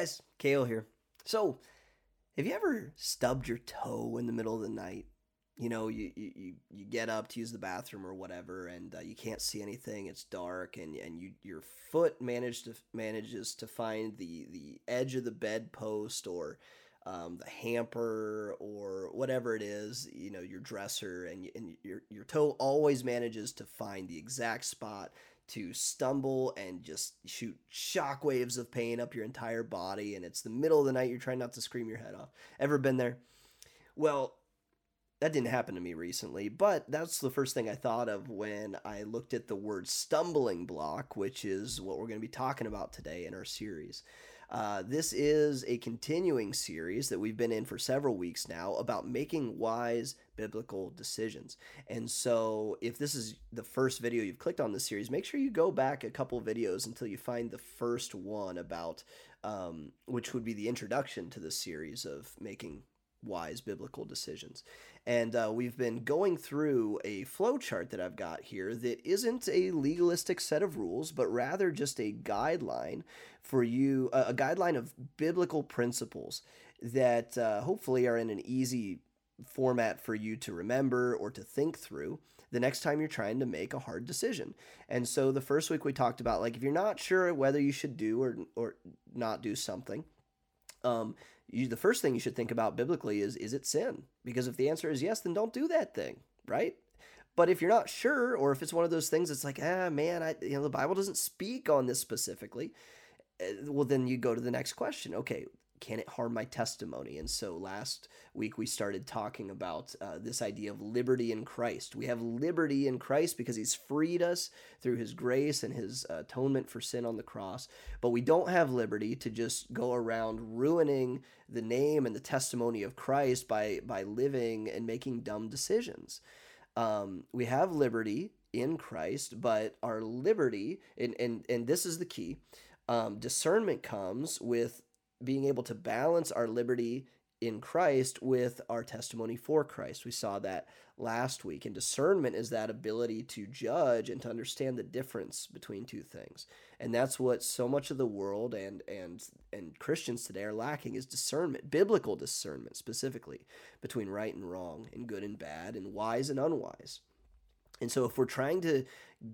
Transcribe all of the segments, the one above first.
guys, Kale here. So, have you ever stubbed your toe in the middle of the night? You know, you, you, you get up to use the bathroom or whatever, and uh, you can't see anything. It's dark, and, and you your foot managed to manages to find the the edge of the bedpost or um, the hamper or whatever it is. You know, your dresser, and, and your your toe always manages to find the exact spot to stumble and just shoot shockwaves of pain up your entire body and it's the middle of the night you're trying not to scream your head off. Ever been there? Well that didn't happen to me recently but that's the first thing i thought of when i looked at the word stumbling block which is what we're going to be talking about today in our series. Uh, this is a continuing series that we've been in for several weeks now about making wise biblical decisions. And so, if this is the first video you've clicked on this series, make sure you go back a couple videos until you find the first one about, um, which would be the introduction to the series of making wise biblical decisions. And uh, we've been going through a flow chart that I've got here that isn't a legalistic set of rules, but rather just a guideline for you, a guideline of biblical principles that uh, hopefully are in an easy format for you to remember or to think through the next time you're trying to make a hard decision. And so the first week we talked about like if you're not sure whether you should do or or not do something, um, you, the first thing you should think about biblically is is it sin? Because if the answer is yes, then don't do that thing, right? But if you're not sure, or if it's one of those things, it's like, ah, man, I, you know, the Bible doesn't speak on this specifically. Eh, well, then you go to the next question. Okay, can it harm my testimony? And so last week we started talking about uh, this idea of liberty in Christ. We have liberty in Christ because he's freed us through his grace and his atonement for sin on the cross. But we don't have liberty to just go around ruining the name and the testimony of Christ by, by living and making dumb decisions. Um, we have liberty in Christ, but our liberty, and, and, and this is the key, um, discernment comes with being able to balance our liberty in Christ with our testimony for Christ. We saw that last week. And discernment is that ability to judge and to understand the difference between two things. And that's what so much of the world and and and Christians today are lacking is discernment, biblical discernment specifically between right and wrong and good and bad and wise and unwise. And so if we're trying to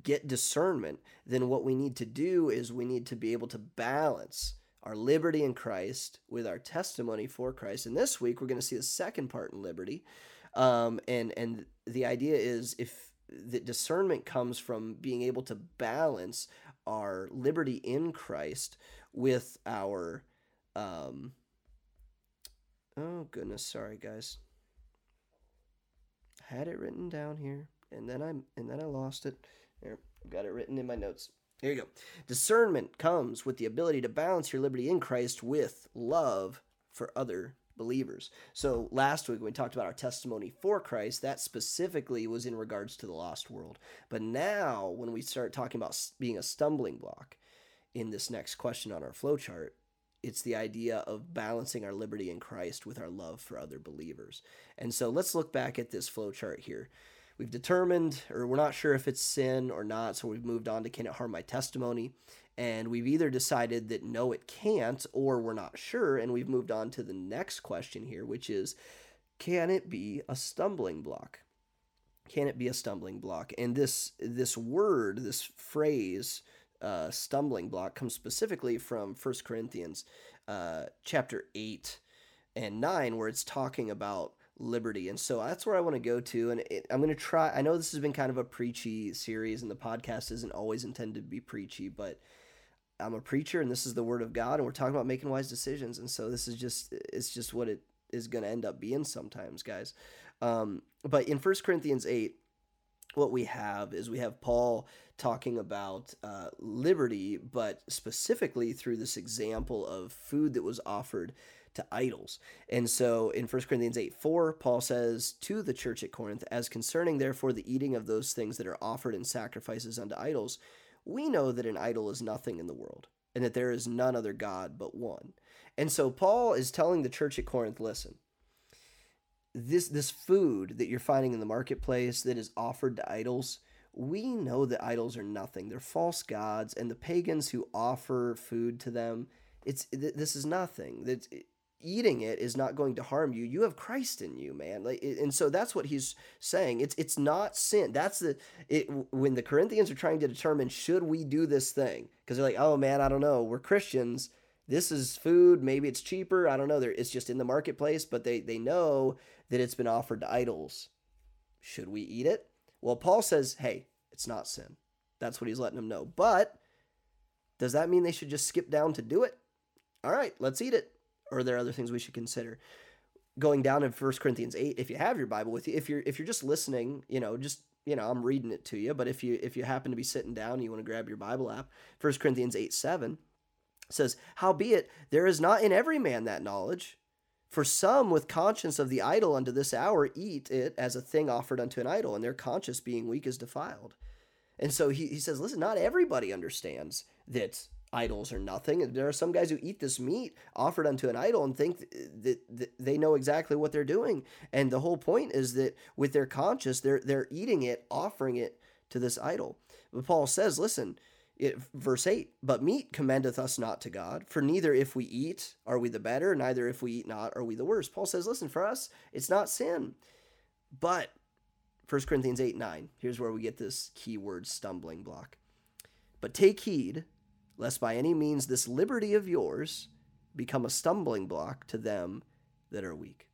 get discernment, then what we need to do is we need to be able to balance our liberty in Christ with our testimony for Christ. And this week we're going to see the second part in liberty. Um, and and the idea is if the discernment comes from being able to balance our liberty in Christ with our um, oh goodness, sorry guys. I had it written down here and then I and then I lost it. Here, I've got it written in my notes. Here you go. Discernment comes with the ability to balance your liberty in Christ with love for other believers. So last week we talked about our testimony for Christ, that specifically was in regards to the lost world. But now when we start talking about being a stumbling block in this next question on our flowchart, it's the idea of balancing our liberty in Christ with our love for other believers. And so let's look back at this flowchart here we've determined, or we're not sure if it's sin or not, so we've moved on to can it harm my testimony? And we've either decided that no, it can't, or we're not sure, and we've moved on to the next question here, which is can it be a stumbling block? Can it be a stumbling block? And this this word, this phrase, uh, stumbling block, comes specifically from 1 Corinthians uh, chapter 8 and 9, where it's talking about liberty. And so that's where I want to go to. And it, I'm going to try. I know this has been kind of a preachy series, and the podcast isn't always intended to be preachy, but I'm a preacher, and this is the word of God, and we're talking about making wise decisions. And so this is just it's just what it is going to end up being sometimes, guys. Um, but in First Corinthians eight. What we have is we have Paul talking about uh, liberty, but specifically through this example of food that was offered to idols. And so in 1 Corinthians 8 4, Paul says to the church at Corinth, As concerning therefore the eating of those things that are offered in sacrifices unto idols, we know that an idol is nothing in the world, and that there is none other God but one. And so Paul is telling the church at Corinth, listen, this this food that you're finding in the marketplace that is offered to idols, we know that idols are nothing. They're false gods, and the pagans who offer food to them it's this is nothing. That eating it is not going to harm you. You have Christ in you, man. Like, and so that's what he's saying. It's it's not sin. That's the it when the Corinthians are trying to determine should we do this thing because they're like, oh man, I don't know. We're Christians. This is food. Maybe it's cheaper. I don't know. They're, it's just in the marketplace, but they they know that it's been offered to idols. Should we eat it? Well, Paul says, hey, it's not sin. That's what he's letting them know. But does that mean they should just skip down to do it? All right, let's eat it. Or are there other things we should consider? Going down in 1 Corinthians 8, if you have your Bible with you, if you're if you're just listening, you know, just you know, I'm reading it to you, but if you if you happen to be sitting down and you want to grab your Bible app, 1 Corinthians 8 7 says, Howbeit, there is not in every man that knowledge. For some with conscience of the idol unto this hour eat it as a thing offered unto an idol, and their conscience being weak is defiled. And so he, he says, listen, not everybody understands that idols are nothing. There are some guys who eat this meat offered unto an idol and think that, that they know exactly what they're doing. And the whole point is that with their conscience, they're they're eating it, offering it to this idol. But Paul says, listen, it, verse 8, but meat commendeth us not to God, for neither if we eat are we the better, neither if we eat not are we the worse. Paul says, listen, for us, it's not sin. But 1 Corinthians 8 9, here's where we get this key word stumbling block. But take heed lest by any means this liberty of yours become a stumbling block to them that are weak.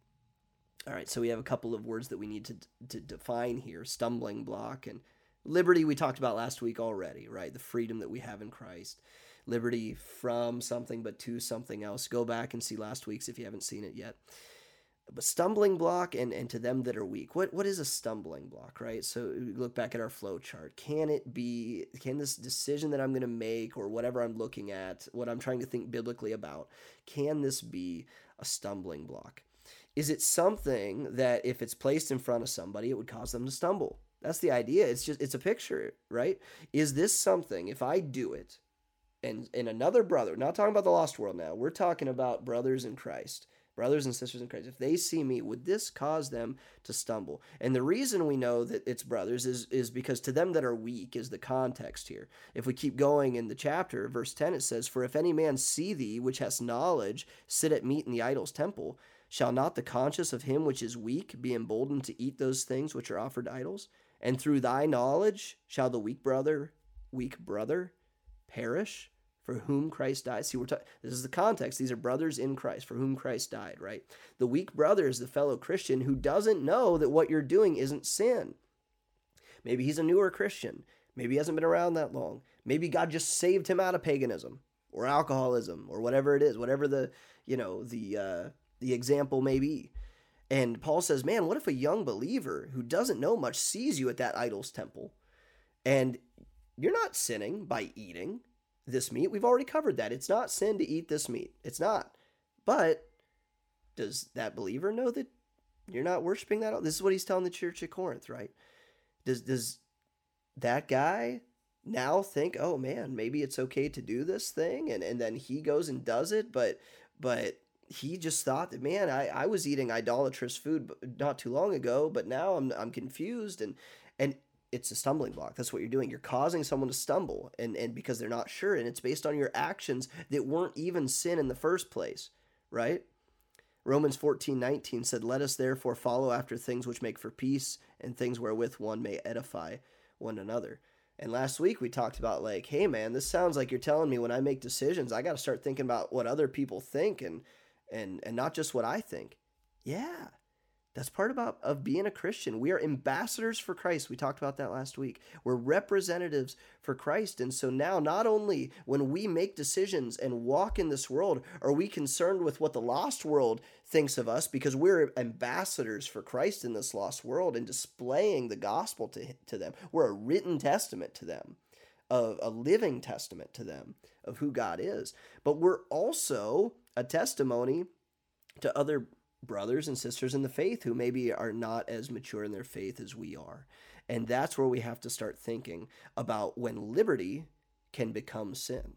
All right, so we have a couple of words that we need to, to define here stumbling block and liberty, we talked about last week already, right? The freedom that we have in Christ. Liberty from something but to something else. Go back and see last week's if you haven't seen it yet but stumbling block and, and to them that are weak. What what is a stumbling block, right? So look back at our flow chart. Can it be can this decision that I'm going to make or whatever I'm looking at, what I'm trying to think biblically about, can this be a stumbling block? Is it something that if it's placed in front of somebody, it would cause them to stumble? That's the idea. It's just it's a picture, right? Is this something if I do it and and another brother, not talking about the lost world now. We're talking about brothers in Christ brothers and sisters in Christ, if they see me, would this cause them to stumble? And the reason we know that it's brothers is, is because to them that are weak is the context here. If we keep going in the chapter, verse 10, it says, For if any man see thee, which has knowledge, sit at meat in the idol's temple, shall not the conscience of him which is weak be emboldened to eat those things which are offered idols? And through thy knowledge shall the weak brother, weak brother, perish? for whom Christ died. See, we're ta- this is the context. These are brothers in Christ for whom Christ died, right? The weak brother is the fellow Christian who doesn't know that what you're doing isn't sin. Maybe he's a newer Christian. Maybe he hasn't been around that long. Maybe God just saved him out of paganism or alcoholism or whatever it is, whatever the, you know, the uh, the example may be. And Paul says, "Man, what if a young believer who doesn't know much sees you at that idol's temple and you're not sinning by eating this meat. We've already covered that. It's not sin to eat this meat. It's not. But does that believer know that you're not worshiping that? This is what he's telling the church at Corinth, right? Does does that guy now think, oh man, maybe it's okay to do this thing, and and then he goes and does it, but but he just thought that man, I, I was eating idolatrous food not too long ago, but now I'm I'm confused and and it's a stumbling block. That's what you're doing. You're causing someone to stumble and, and because they're not sure. And it's based on your actions that weren't even sin in the first place, right? Romans 14, 19 said, Let us therefore follow after things which make for peace and things wherewith one may edify one another. And last week we talked about like, hey man, this sounds like you're telling me when I make decisions, I got to start thinking about what other people think and and and not just what I think. Yeah. That's part about of being a Christian. We are ambassadors for Christ. We talked about that last week. We're representatives for Christ. And so now not only when we make decisions and walk in this world are we concerned with what the lost world thinks of us because we're ambassadors for Christ in this lost world and displaying the gospel to, to them. We're a written testament to them. A, a living testament to them of who God is. But we're also a testimony to other brothers and sisters in the faith who maybe are not as mature in their faith as we are. And that's where we have to start thinking about when liberty can become sin.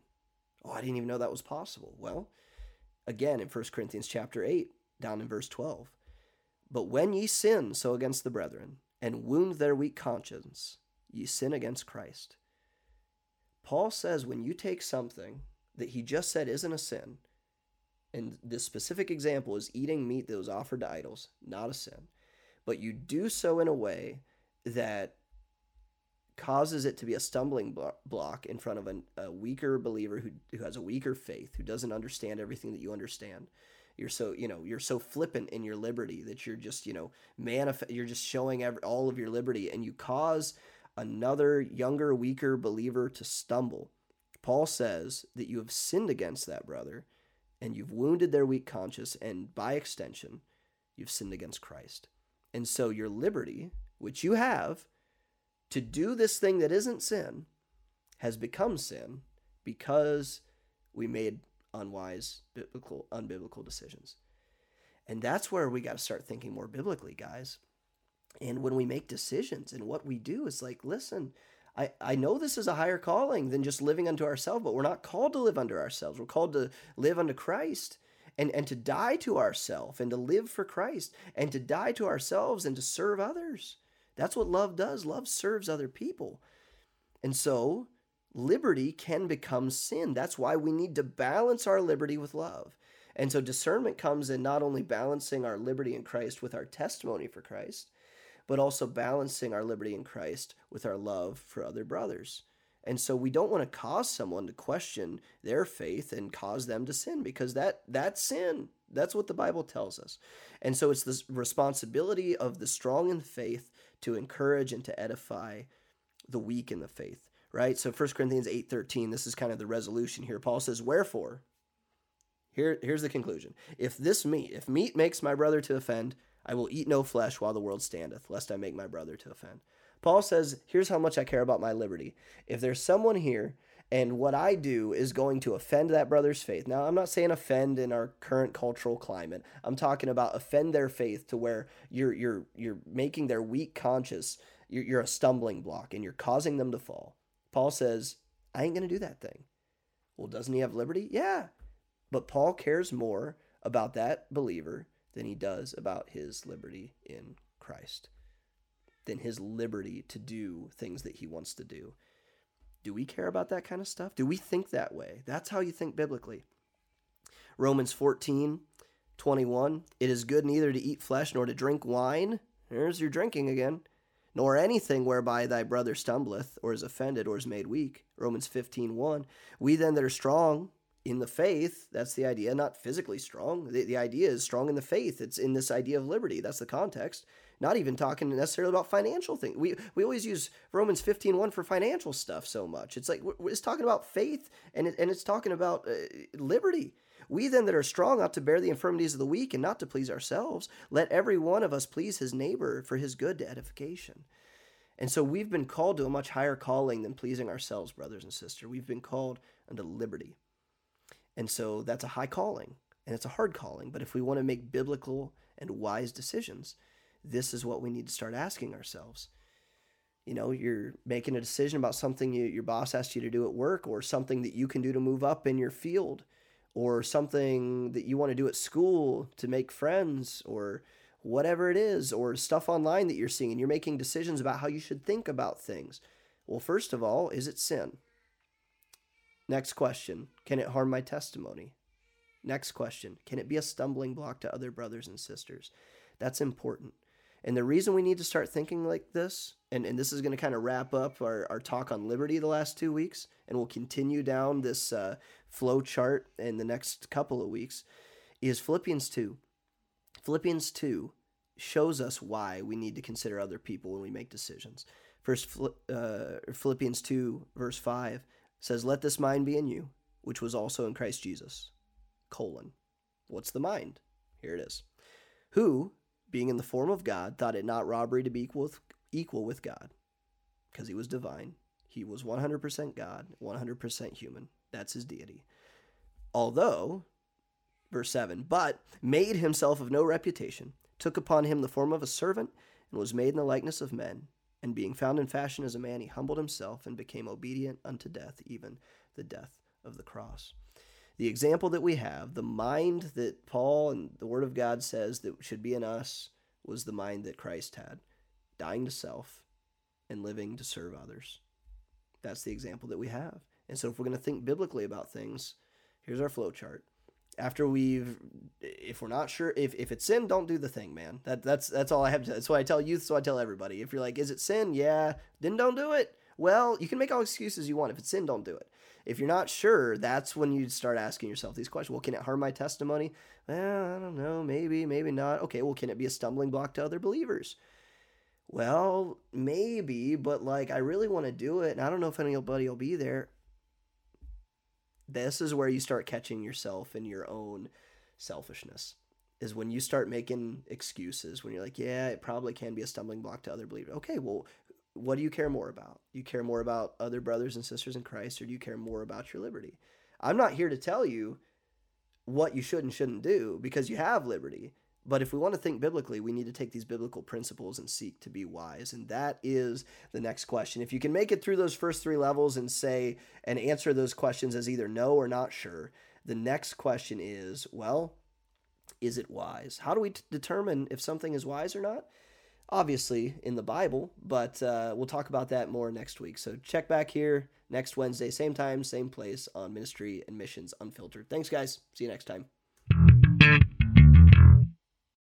Oh, I didn't even know that was possible. Well, again in 1 Corinthians chapter 8, down in verse 12. But when ye sin so against the brethren, and wound their weak conscience, ye sin against Christ. Paul says when you take something that he just said isn't a sin, and this specific example is eating meat that was offered to idols, not a sin, but you do so in a way that causes it to be a stumbling block in front of an, a weaker believer who, who has a weaker faith, who doesn't understand everything that you understand. You're so, you know, you're so flippant in your liberty that you're just, you know, manif- you're just showing every, all of your liberty and you cause another younger, weaker believer to stumble. Paul says that you have sinned against that brother and you've wounded their weak conscience, and by extension, you've sinned against Christ. And so your liberty, which you have, to do this thing that isn't sin has become sin because we made unwise, biblical, unbiblical decisions. And that's where we got to start thinking more biblically, guys. And when we make decisions and what we do is like, listen, I, I know this is a higher calling than just living unto ourselves, but we're not called to live unto ourselves. We're called to live unto Christ and, and to die to ourselves and to live for Christ and to die to ourselves and to serve others. That's what love does. Love serves other people. And so liberty can become sin. That's why we need to balance our liberty with love. And so discernment comes in not only balancing our liberty in Christ with our testimony for Christ, but also balancing our liberty in Christ with our love for other brothers. And so we don't want to cause someone to question their faith and cause them to sin because that that's sin. That's what the Bible tells us. And so it's the responsibility of the strong in faith to encourage and to edify the weak in the faith, right? So 1 Corinthians 8:13, this is kind of the resolution here. Paul says, "Wherefore, here here's the conclusion. If this meat, if meat makes my brother to offend, I will eat no flesh while the world standeth, lest I make my brother to offend." Paul says, "Here's how much I care about my liberty. If there's someone here and what I do is going to offend that brother's faith. Now, I'm not saying offend in our current cultural climate. I'm talking about offend their faith to where you're you're you're making their weak conscience you're, you're a stumbling block and you're causing them to fall. Paul says, "I ain't going to do that thing." Well, doesn't he have liberty? Yeah. But Paul cares more about that believer than he does about his liberty in Christ. Than his liberty to do things that he wants to do. Do we care about that kind of stuff? Do we think that way? That's how you think biblically. Romans 14, 21. It is good neither to eat flesh nor to drink wine. There's your drinking again. Nor anything whereby thy brother stumbleth, or is offended, or is made weak. Romans 15, 1. We then that are strong in the faith, that's the idea, not physically strong. The, the idea is strong in the faith. It's in this idea of liberty. That's the context not even talking necessarily about financial things. We we always use Romans 15:1 for financial stuff so much. It's like it's talking about faith and it, and it's talking about uh, liberty. We then that are strong ought to bear the infirmities of the weak and not to please ourselves. Let every one of us please his neighbor for his good to edification. And so we've been called to a much higher calling than pleasing ourselves, brothers and sisters. We've been called unto liberty. And so that's a high calling and it's a hard calling. But if we want to make biblical and wise decisions, this is what we need to start asking ourselves. You know, you're making a decision about something you, your boss asked you to do at work, or something that you can do to move up in your field, or something that you want to do at school to make friends, or whatever it is, or stuff online that you're seeing, and you're making decisions about how you should think about things. Well, first of all, is it sin? Next question Can it harm my testimony? Next question Can it be a stumbling block to other brothers and sisters? That's important. And the reason we need to start thinking like this, and, and this is going to kind of wrap up our, our talk on liberty the last two weeks, and we'll continue down this uh, flow chart in the next couple of weeks, is Philippians 2. Philippians 2 shows us why we need to consider other people when we make decisions. First, uh, Philippians 2, verse 5 says, Let this mind be in you, which was also in Christ Jesus. Colon. What's the mind? Here it is. Who, being in the form of God, thought it not robbery to be equal with, equal with God, because he was divine. He was 100% God, 100% human. That's his deity. Although, verse 7, but made himself of no reputation, took upon him the form of a servant, and was made in the likeness of men. And being found in fashion as a man, he humbled himself and became obedient unto death, even the death of the cross the example that we have, the mind that Paul and the Word of God says that should be in us, was the mind that Christ had, dying to self and living to serve others. That's the example that we have. And so, if we're going to think biblically about things, Here's our flow chart. After we've, if we're not sure, if, if it's sin, don't do the thing, man. That that's that's all I have to. That's why I tell youth. So I tell everybody. If you're like, is it sin? Yeah. Then don't do it. Well, you can make all excuses you want. If it's sin, don't do it. If you're not sure, that's when you start asking yourself these questions. Well, can it harm my testimony? Well, I don't know. Maybe, maybe not. Okay, well, can it be a stumbling block to other believers? Well, maybe, but like I really want to do it, and I don't know if anybody will be there. This is where you start catching yourself in your own selfishness. Is when you start making excuses, when you're like, yeah, it probably can be a stumbling block to other believers. Okay, well, what do you care more about? You care more about other brothers and sisters in Christ, or do you care more about your liberty? I'm not here to tell you what you should and shouldn't do because you have liberty. But if we want to think biblically, we need to take these biblical principles and seek to be wise. And that is the next question. If you can make it through those first three levels and say and answer those questions as either no or not sure, the next question is well, is it wise? How do we t- determine if something is wise or not? Obviously, in the Bible, but uh, we'll talk about that more next week. So check back here next Wednesday, same time, same place on Ministry and Missions Unfiltered. Thanks, guys. See you next time.